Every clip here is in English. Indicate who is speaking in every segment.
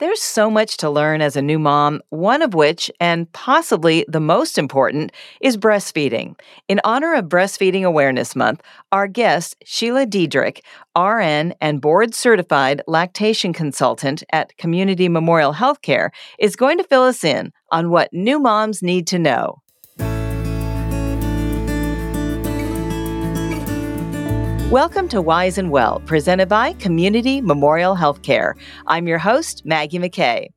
Speaker 1: There's so much to learn as a new mom, one of which, and possibly the most important, is breastfeeding. In honor of Breastfeeding Awareness Month, our guest, Sheila Dedrick, RN and board certified lactation consultant at Community Memorial Healthcare, is going to fill us in on what new moms need to know. Welcome to Wise and Well, presented by Community Memorial Healthcare. I'm your host, Maggie McKay.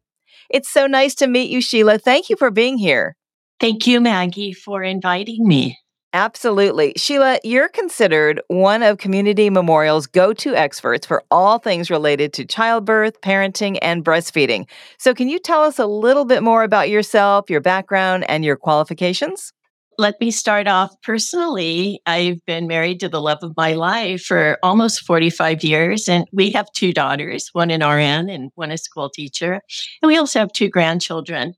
Speaker 1: It's so nice to meet you, Sheila. Thank you for being here.
Speaker 2: Thank you, Maggie, for inviting me.
Speaker 1: Absolutely. Sheila, you're considered one of Community Memorial's go to experts for all things related to childbirth, parenting, and breastfeeding. So, can you tell us a little bit more about yourself, your background, and your qualifications?
Speaker 2: Let me start off personally. I've been married to the love of my life for almost 45 years, and we have two daughters, one an RN and one a school teacher. And we also have two grandchildren.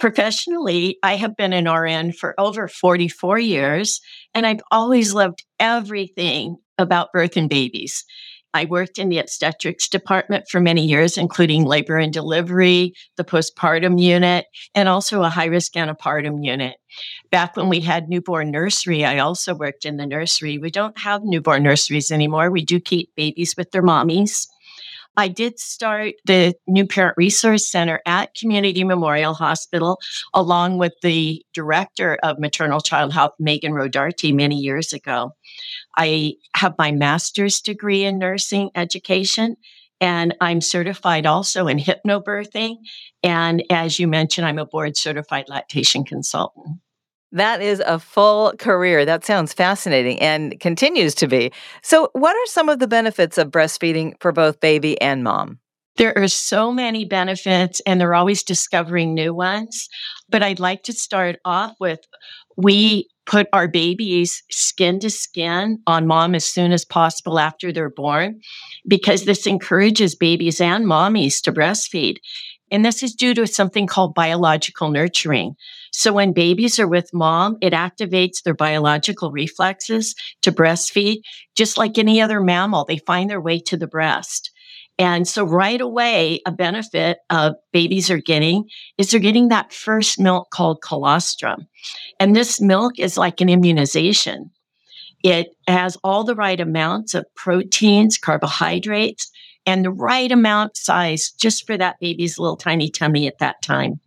Speaker 2: Professionally, I have been an RN for over 44 years, and I've always loved everything about birth and babies. I worked in the obstetrics department for many years, including labor and delivery, the postpartum unit, and also a high risk antepartum unit. Back when we had newborn nursery, I also worked in the nursery. We don't have newborn nurseries anymore. We do keep babies with their mommies. I did start the New Parent Resource Center at Community Memorial Hospital, along with the director of maternal child health, Megan Rodarty, many years ago. I have my master's degree in nursing education, and I'm certified also in hypnobirthing. And as you mentioned, I'm a board certified lactation consultant.
Speaker 1: That is a full career. That sounds fascinating and continues to be. So, what are some of the benefits of breastfeeding for both baby and mom?
Speaker 2: There are so many benefits, and they're always discovering new ones. But I'd like to start off with we put our babies skin to skin on mom as soon as possible after they're born because this encourages babies and mommies to breastfeed. And this is due to something called biological nurturing. So when babies are with mom, it activates their biological reflexes to breastfeed, just like any other mammal. They find their way to the breast. And so right away, a benefit of babies are getting is they're getting that first milk called colostrum. And this milk is like an immunization. It has all the right amounts of proteins, carbohydrates, and the right amount size just for that baby's little tiny tummy at that time.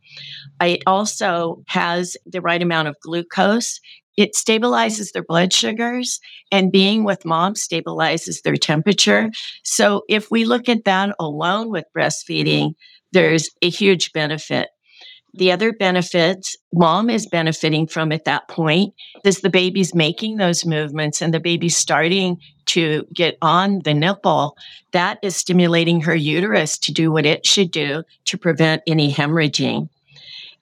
Speaker 2: It also has the right amount of glucose. It stabilizes their blood sugars, and being with mom stabilizes their temperature. So, if we look at that alone with breastfeeding, there's a huge benefit. The other benefits mom is benefiting from at that point is the baby's making those movements and the baby's starting to get on the nipple. That is stimulating her uterus to do what it should do to prevent any hemorrhaging.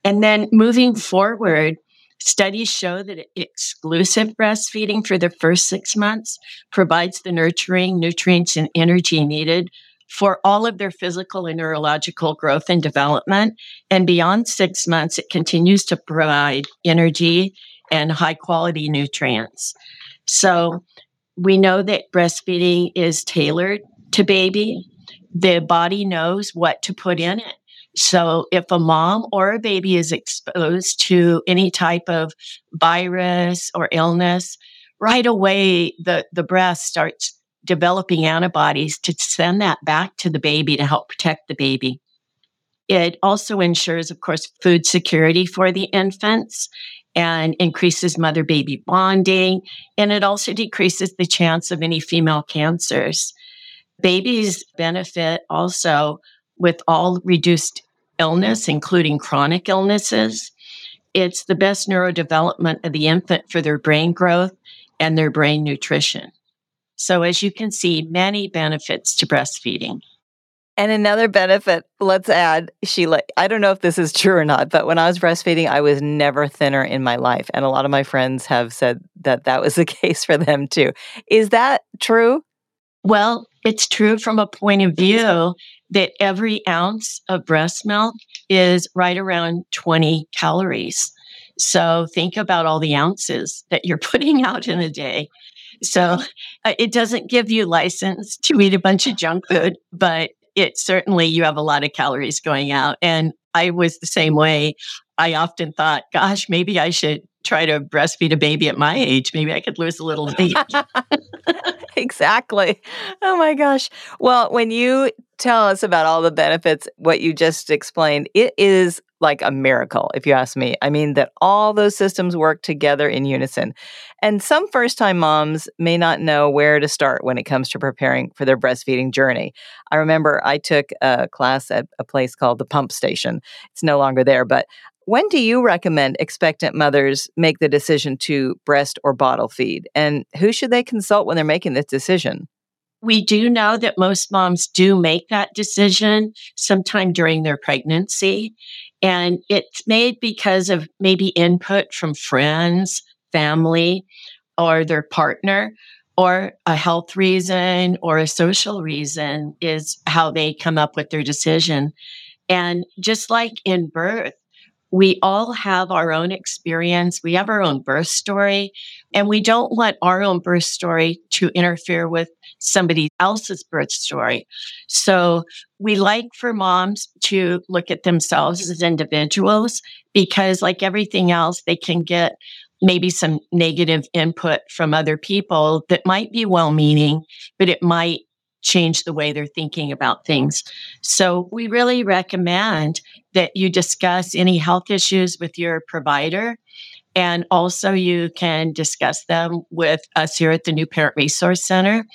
Speaker 2: And then moving forward, studies show that exclusive breastfeeding for the first six months provides the nurturing nutrients and energy needed for all of their physical and neurological growth and development. And beyond six months, it continues to provide energy and high quality nutrients. So we know that breastfeeding is tailored to baby. The body knows what to put in it. So if a mom or a baby is exposed to any type of virus or illness, right away the, the breast starts developing antibodies to send that back to the baby to help protect the baby. It also ensures, of course, food security for the infants and increases mother baby bonding. And it also decreases the chance of any female cancers. Babies benefit also with all reduced illness, including chronic illnesses. It's the best neurodevelopment of the infant for their brain growth and their brain nutrition. So, as you can see, many benefits to breastfeeding.
Speaker 1: And another benefit, let's add, Sheila, I don't know if this is true or not, but when I was breastfeeding, I was never thinner in my life. And a lot of my friends have said that that was the case for them too. Is that true?
Speaker 2: Well, it's true from a point of view that every ounce of breast milk is right around 20 calories. So think about all the ounces that you're putting out in a day. So uh, it doesn't give you license to eat a bunch of junk food, but it certainly, you have a lot of calories going out. And I was the same way. I often thought, gosh, maybe I should try to breastfeed a baby at my age. Maybe I could lose a little weight.
Speaker 1: exactly. Oh my gosh. Well, when you tell us about all the benefits, what you just explained, it is like a miracle, if you ask me. I mean, that all those systems work together in unison. And some first time moms may not know where to start when it comes to preparing for their breastfeeding journey. I remember I took a class at a place called the Pump Station. It's no longer there, but when do you recommend expectant mothers make the decision to breast or bottle feed? And who should they consult when they're making this decision?
Speaker 2: We do know that most moms do make that decision sometime during their pregnancy. And it's made because of maybe input from friends, family, or their partner, or a health reason or a social reason is how they come up with their decision. And just like in birth, we all have our own experience. We have our own birth story, and we don't want our own birth story to interfere with somebody else's birth story. So we like for moms to look at themselves as individuals because, like everything else, they can get maybe some negative input from other people that might be well meaning, but it might change the way they're thinking about things. So we really recommend that you discuss any health issues with your provider. And also, you can discuss them with us here at the New Parent Resource Center.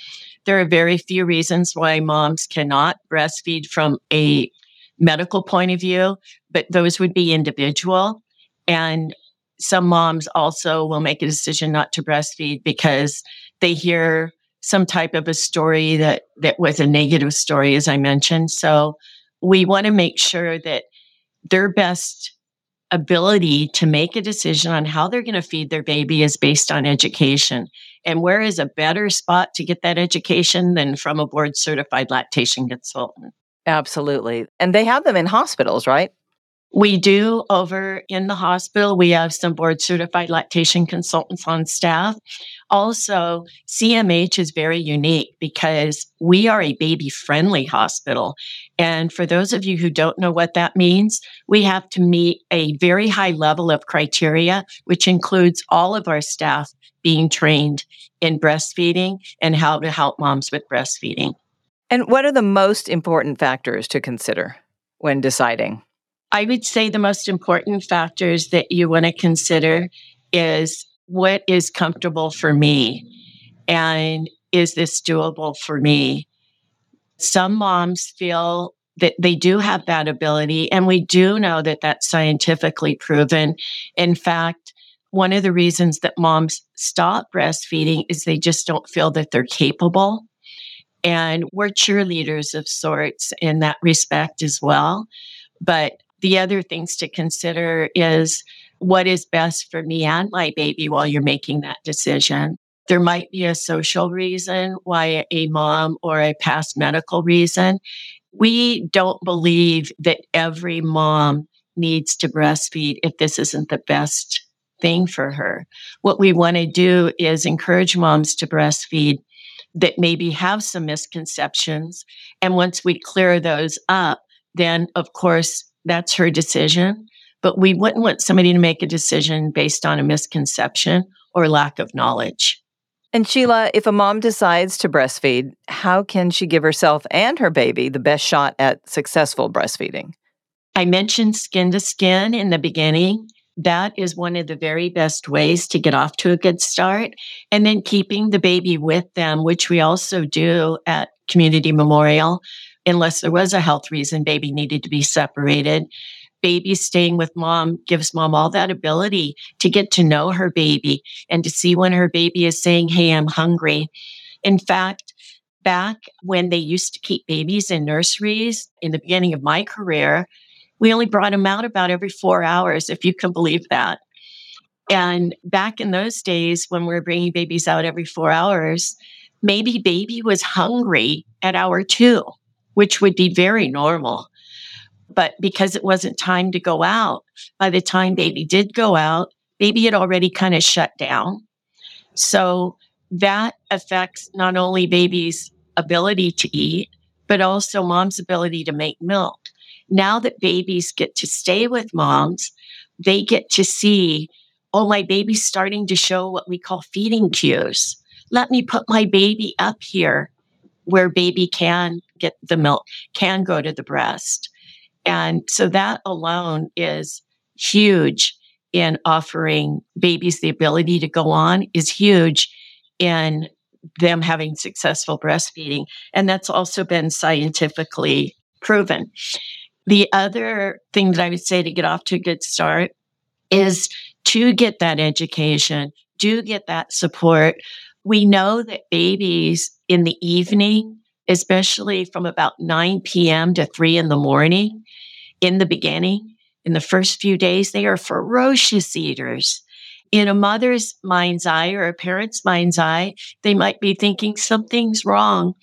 Speaker 2: There are very few reasons why moms cannot breastfeed from a medical point of view, but those would be individual. And some moms also will make a decision not to breastfeed because they hear some type of a story that that was a negative story as i mentioned. So we want to make sure that their best ability to make a decision on how they're going to feed their baby is based on education. And where is a better spot to get that education than from a board certified lactation consultant?
Speaker 1: Absolutely. And they have them in hospitals right
Speaker 2: we do over in the hospital. We have some board certified lactation consultants on staff. Also, CMH is very unique because we are a baby friendly hospital. And for those of you who don't know what that means, we have to meet a very high level of criteria, which includes all of our staff being trained in breastfeeding and how to help moms with breastfeeding.
Speaker 1: And what are the most important factors to consider when deciding?
Speaker 2: I would say the most important factors that you want to consider is what is comfortable for me and is this doable for me? Some moms feel that they do have that ability, and we do know that that's scientifically proven. In fact, one of the reasons that moms stop breastfeeding is they just don't feel that they're capable. And we're cheerleaders of sorts in that respect as well. But the other things to consider is what is best for me and my baby while you're making that decision. There might be a social reason why a mom or a past medical reason. We don't believe that every mom needs to breastfeed if this isn't the best thing for her. What we want to do is encourage moms to breastfeed that maybe have some misconceptions. And once we clear those up, then of course that's her decision. But we wouldn't want somebody to make a decision based on a misconception or lack of knowledge.
Speaker 1: And Sheila, if a mom decides to breastfeed, how can she give herself and her baby the best shot at successful breastfeeding?
Speaker 2: I mentioned skin to skin in the beginning. That is one of the very best ways to get off to a good start. And then keeping the baby with them, which we also do at Community Memorial unless there was a health reason baby needed to be separated. Baby staying with mom gives mom all that ability to get to know her baby and to see when her baby is saying, Hey, I'm hungry. In fact, back when they used to keep babies in nurseries in the beginning of my career, we only brought them out about every four hours, if you can believe that. And back in those days, when we were bringing babies out every four hours, maybe baby was hungry at hour two which would be very normal. But because it wasn't time to go out, by the time baby did go out, baby had already kind of shut down. So that affects not only baby's ability to eat, but also mom's ability to make milk. Now that babies get to stay with moms, they get to see, oh, my baby's starting to show what we call feeding cues. Let me put my baby up here where baby can get the milk, can go to the breast. And so that alone is huge in offering babies the ability to go on, is huge in them having successful breastfeeding. And that's also been scientifically proven. The other thing that I would say to get off to a good start is to get that education, do get that support. We know that babies in the evening, especially from about 9 p.m. to 3 in the morning, in the beginning, in the first few days, they are ferocious eaters. In a mother's mind's eye or a parent's mind's eye, they might be thinking something's wrong,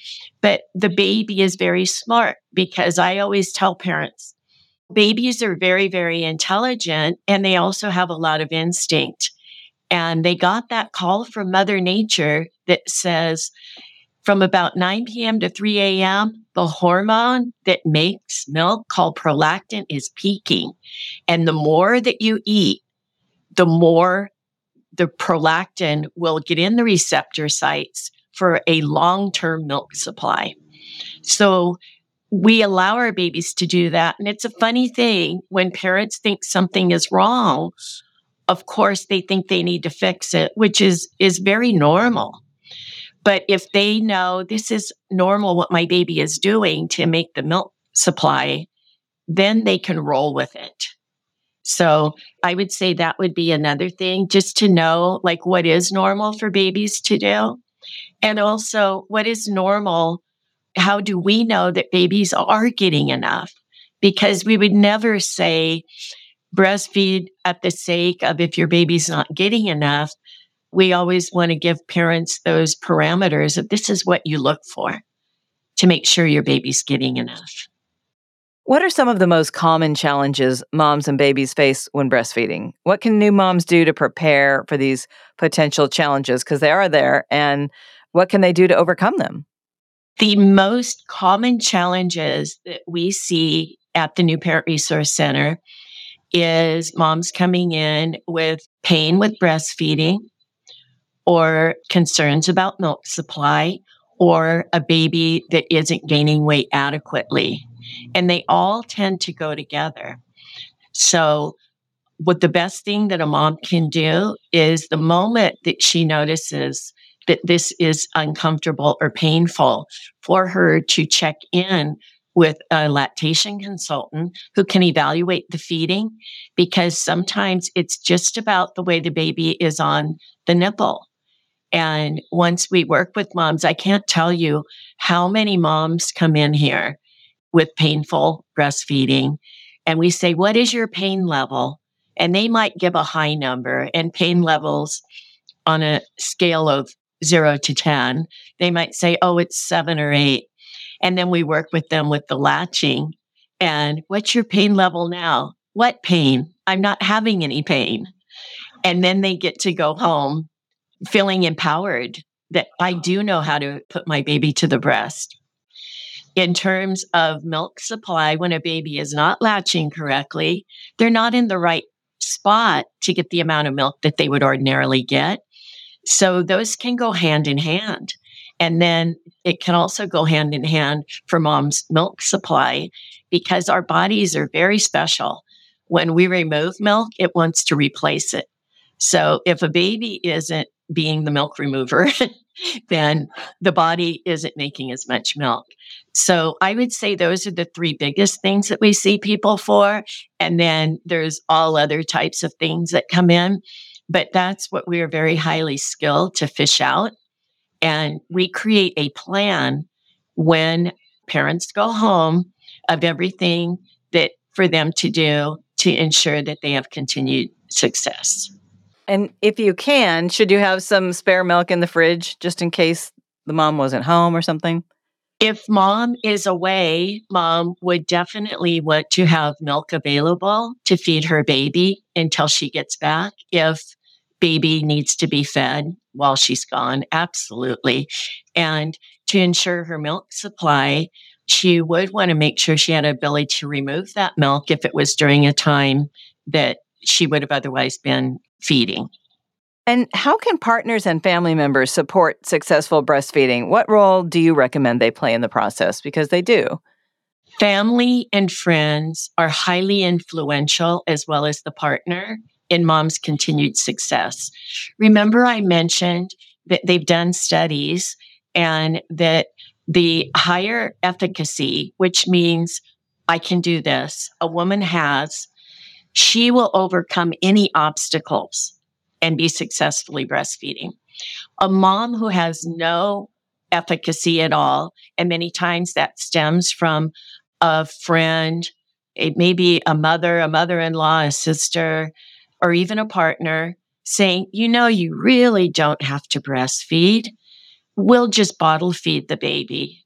Speaker 2: but the baby is very smart because I always tell parents babies are very, very intelligent and they also have a lot of instinct. And they got that call from Mother Nature that says, from about 9 p.m. to 3 a.m., the hormone that makes milk called prolactin is peaking. And the more that you eat, the more the prolactin will get in the receptor sites for a long term milk supply. So we allow our babies to do that. And it's a funny thing when parents think something is wrong. Of course, they think they need to fix it, which is, is very normal. But if they know this is normal, what my baby is doing to make the milk supply, then they can roll with it. So I would say that would be another thing just to know like what is normal for babies to do. And also what is normal. How do we know that babies are getting enough? Because we would never say breastfeed at the sake of if your baby's not getting enough we always want to give parents those parameters of this is what you look for to make sure your baby's getting enough.
Speaker 1: What are some of the most common challenges moms and babies face when breastfeeding? What can new moms do to prepare for these potential challenges? Because they are there. And what can they do to overcome them?
Speaker 2: The most common challenges that we see at the New Parent Resource Center is moms coming in with pain with breastfeeding, or concerns about milk supply or a baby that isn't gaining weight adequately. And they all tend to go together. So, what the best thing that a mom can do is the moment that she notices that this is uncomfortable or painful for her to check in with a lactation consultant who can evaluate the feeding because sometimes it's just about the way the baby is on the nipple. And once we work with moms, I can't tell you how many moms come in here with painful breastfeeding. And we say, What is your pain level? And they might give a high number and pain levels on a scale of zero to 10. They might say, Oh, it's seven or eight. And then we work with them with the latching. And what's your pain level now? What pain? I'm not having any pain. And then they get to go home feeling empowered that I do know how to put my baby to the breast. In terms of milk supply, when a baby is not latching correctly, they're not in the right spot to get the amount of milk that they would ordinarily get. So those can go hand in hand. And then it can also go hand in hand for mom's milk supply because our bodies are very special. When we remove milk, it wants to replace it. So if a baby isn't being the milk remover, then the body isn't making as much milk. So I would say those are the three biggest things that we see people for. And then there's all other types of things that come in. But that's what we are very highly skilled to fish out. And we create a plan when parents go home of everything that for them to do to ensure that they have continued success.
Speaker 1: And if you can, should you have some spare milk in the fridge just in case the mom wasn't home or something?
Speaker 2: If mom is away, mom would definitely want to have milk available to feed her baby until she gets back. If baby needs to be fed while she's gone, absolutely. And to ensure her milk supply, she would want to make sure she had ability to remove that milk if it was during a time that she would have otherwise been feeding.
Speaker 1: And how can partners and family members support successful breastfeeding? What role do you recommend they play in the process? Because they do.
Speaker 2: Family and friends are highly influential, as well as the partner, in mom's continued success. Remember, I mentioned that they've done studies and that the higher efficacy, which means I can do this, a woman has, she will overcome any obstacles and be successfully breastfeeding. A mom who has no efficacy at all, and many times that stems from a friend, it may be a mother, a mother in law, a sister, or even a partner saying, you know, you really don't have to breastfeed. We'll just bottle feed the baby.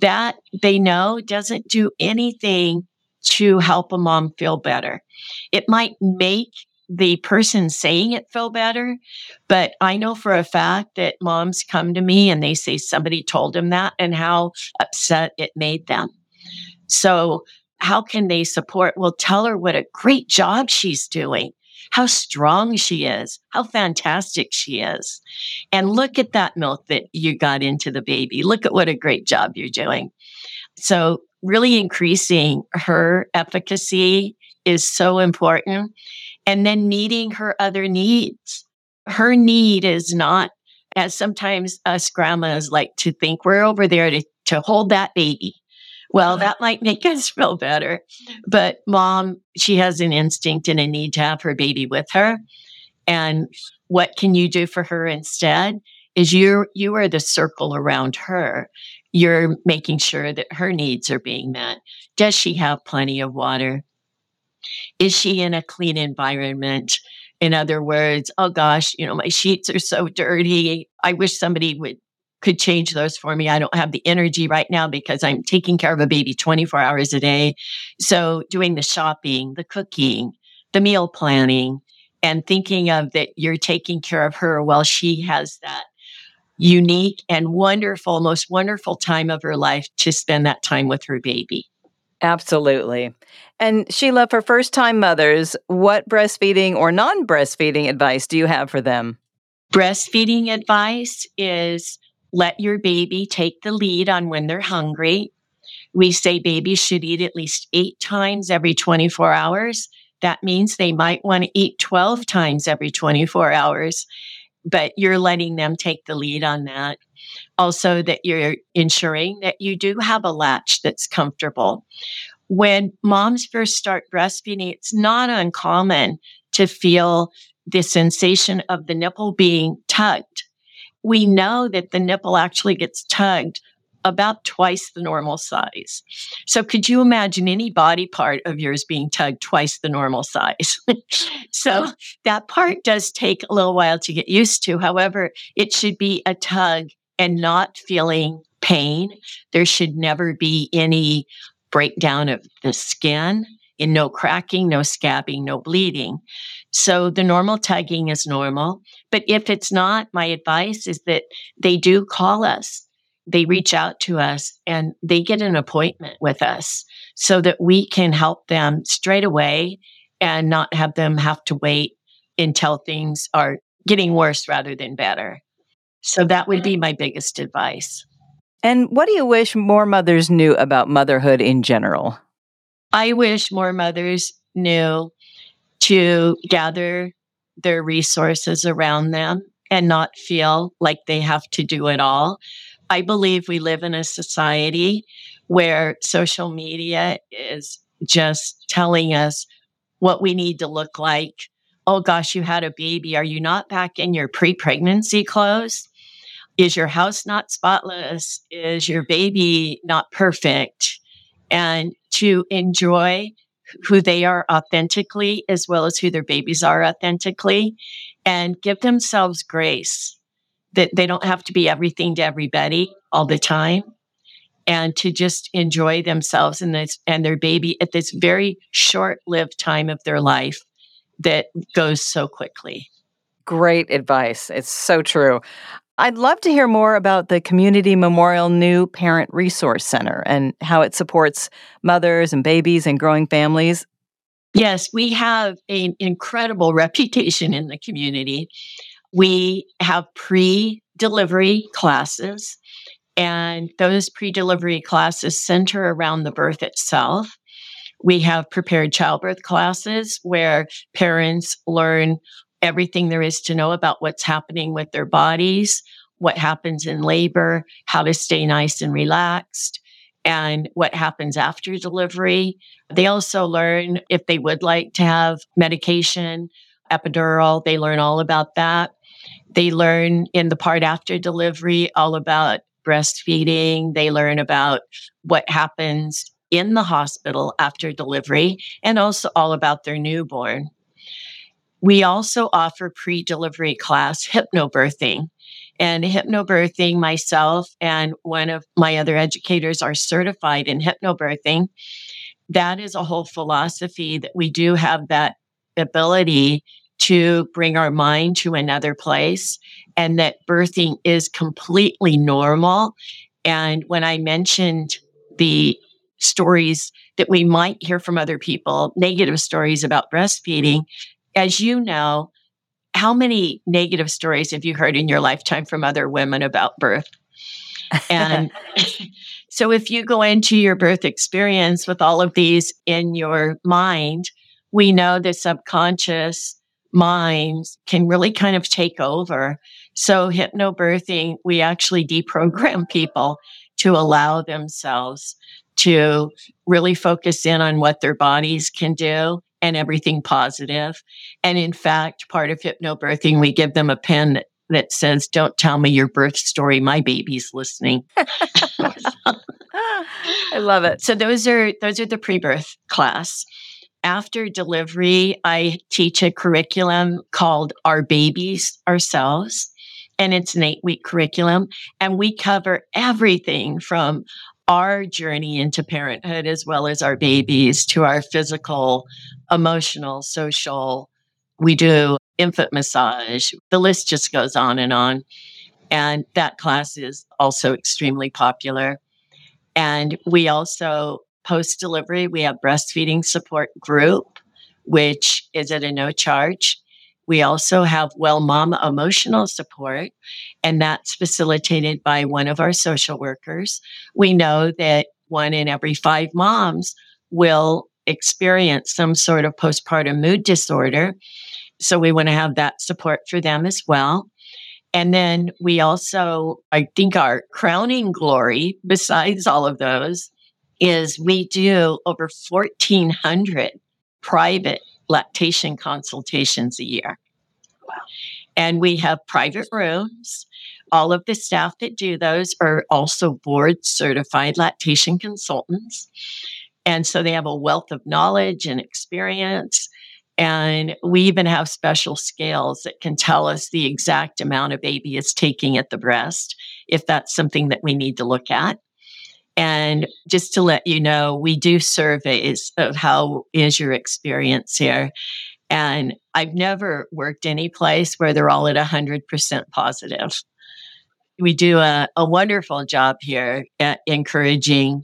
Speaker 2: That they know doesn't do anything to help a mom feel better. It might make the person saying it feel better. But I know for a fact that moms come to me and they say somebody told them that and how upset it made them. So, how can they support? Well, tell her what a great job she's doing, how strong she is, how fantastic she is. And look at that milk that you got into the baby. Look at what a great job you're doing. So, really increasing her efficacy is so important and then meeting her other needs. Her need is not, as sometimes us grandmas like to think, we're over there to, to hold that baby. Well, uh-huh. that might make us feel better. But mom, she has an instinct and a need to have her baby with her. And what can you do for her instead? Is you you are the circle around her. You're making sure that her needs are being met. Does she have plenty of water? Is she in a clean environment? In other words, oh gosh, you know, my sheets are so dirty. I wish somebody would could change those for me. I don't have the energy right now because I'm taking care of a baby 24 hours a day. So doing the shopping, the cooking, the meal planning, and thinking of that you're taking care of her while she has that unique and wonderful, most wonderful time of her life to spend that time with her baby.
Speaker 1: Absolutely. And Sheila, for first time mothers, what breastfeeding or non breastfeeding advice do you have for them?
Speaker 2: Breastfeeding advice is let your baby take the lead on when they're hungry. We say babies should eat at least eight times every 24 hours. That means they might want to eat 12 times every 24 hours, but you're letting them take the lead on that. Also, that you're ensuring that you do have a latch that's comfortable. When moms first start breastfeeding, it's not uncommon to feel the sensation of the nipple being tugged. We know that the nipple actually gets tugged about twice the normal size. So, could you imagine any body part of yours being tugged twice the normal size? so, that part does take a little while to get used to. However, it should be a tug and not feeling pain. There should never be any breakdown of the skin and no cracking, no scabbing, no bleeding. So the normal tugging is normal. But if it's not, my advice is that they do call us. They reach out to us and they get an appointment with us so that we can help them straight away and not have them have to wait until things are getting worse rather than better. So that would be my biggest advice.
Speaker 1: And what do you wish more mothers knew about motherhood in general?
Speaker 2: I wish more mothers knew to gather their resources around them and not feel like they have to do it all. I believe we live in a society where social media is just telling us what we need to look like. Oh gosh, you had a baby. Are you not back in your pre pregnancy clothes? Is your house not spotless? Is your baby not perfect? And to enjoy who they are authentically as well as who their babies are authentically and give themselves grace that they don't have to be everything to everybody all the time and to just enjoy themselves and this and their baby at this very short-lived time of their life that goes so quickly.
Speaker 1: Great advice. It's so true. I'd love to hear more about the Community Memorial New Parent Resource Center and how it supports mothers and babies and growing families.
Speaker 2: Yes, we have an incredible reputation in the community. We have pre delivery classes, and those pre delivery classes center around the birth itself. We have prepared childbirth classes where parents learn everything there is to know about what's happening with their bodies, what happens in labor, how to stay nice and relaxed, and what happens after delivery. They also learn if they would like to have medication, epidural, they learn all about that. They learn in the part after delivery all about breastfeeding. They learn about what happens in the hospital after delivery and also all about their newborn. We also offer pre delivery class hypnobirthing. And hypnobirthing, myself and one of my other educators are certified in hypnobirthing. That is a whole philosophy that we do have that ability to bring our mind to another place and that birthing is completely normal. And when I mentioned the stories that we might hear from other people, negative stories about breastfeeding, as you know, how many negative stories have you heard in your lifetime from other women about birth? And so, if you go into your birth experience with all of these in your mind, we know the subconscious mind can really kind of take over. So, hypnobirthing, we actually deprogram people to allow themselves to really focus in on what their bodies can do and everything positive. And in fact, part of hypnobirthing, we give them a pen that, that says, Don't tell me your birth story. My baby's listening.
Speaker 1: I love it.
Speaker 2: So those are those are the pre-birth class. After delivery, I teach a curriculum called Our Babies Ourselves. And it's an eight week curriculum. And we cover everything from our journey into parenthood as well as our babies to our physical, emotional, social. We do infant massage. The list just goes on and on. And that class is also extremely popular. And we also, post delivery, we have breastfeeding support group, which is at a no charge. We also have Well Mama emotional support, and that's facilitated by one of our social workers. We know that one in every five moms will experience some sort of postpartum mood disorder. So we want to have that support for them as well. And then we also, I think our crowning glory, besides all of those, is we do over 1,400 private lactation consultations a year. Wow. And we have private rooms. All of the staff that do those are also board certified lactation consultants. And so they have a wealth of knowledge and experience. And we even have special scales that can tell us the exact amount a baby is taking at the breast, if that's something that we need to look at. And just to let you know, we do surveys of how is your experience here. And I've never worked any place where they're all at 100% positive. We do a, a wonderful job here at encouraging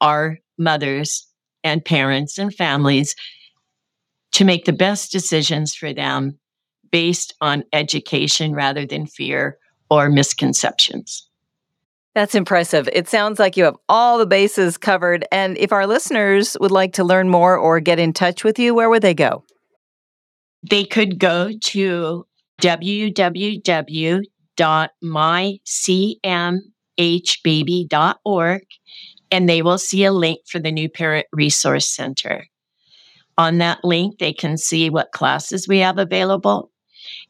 Speaker 2: our mothers and parents and families to make the best decisions for them based on education rather than fear or misconceptions.
Speaker 1: That's impressive. It sounds like you have all the bases covered. And if our listeners would like to learn more or get in touch with you, where would they go?
Speaker 2: They could go to www.mycmhbaby.org and they will see a link for the New Parent Resource Center. On that link, they can see what classes we have available.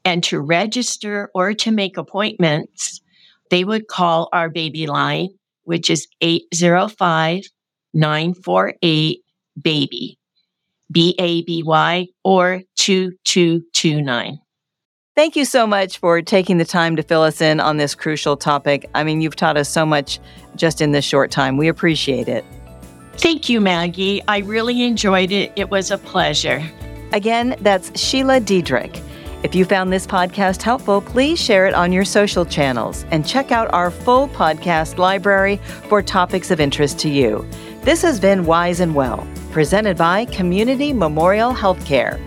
Speaker 2: And to register or to make appointments, they would call our baby line, which is 805 948 BABY, B A B Y, or 2229.
Speaker 1: Thank you so much for taking the time to fill us in on this crucial topic. I mean, you've taught us so much just in this short time. We appreciate it.
Speaker 2: Thank you, Maggie. I really enjoyed it. It was a pleasure.
Speaker 1: Again, that's Sheila Dedrick. If you found this podcast helpful, please share it on your social channels and check out our full podcast library for topics of interest to you. This has been Wise and Well, presented by Community Memorial Healthcare.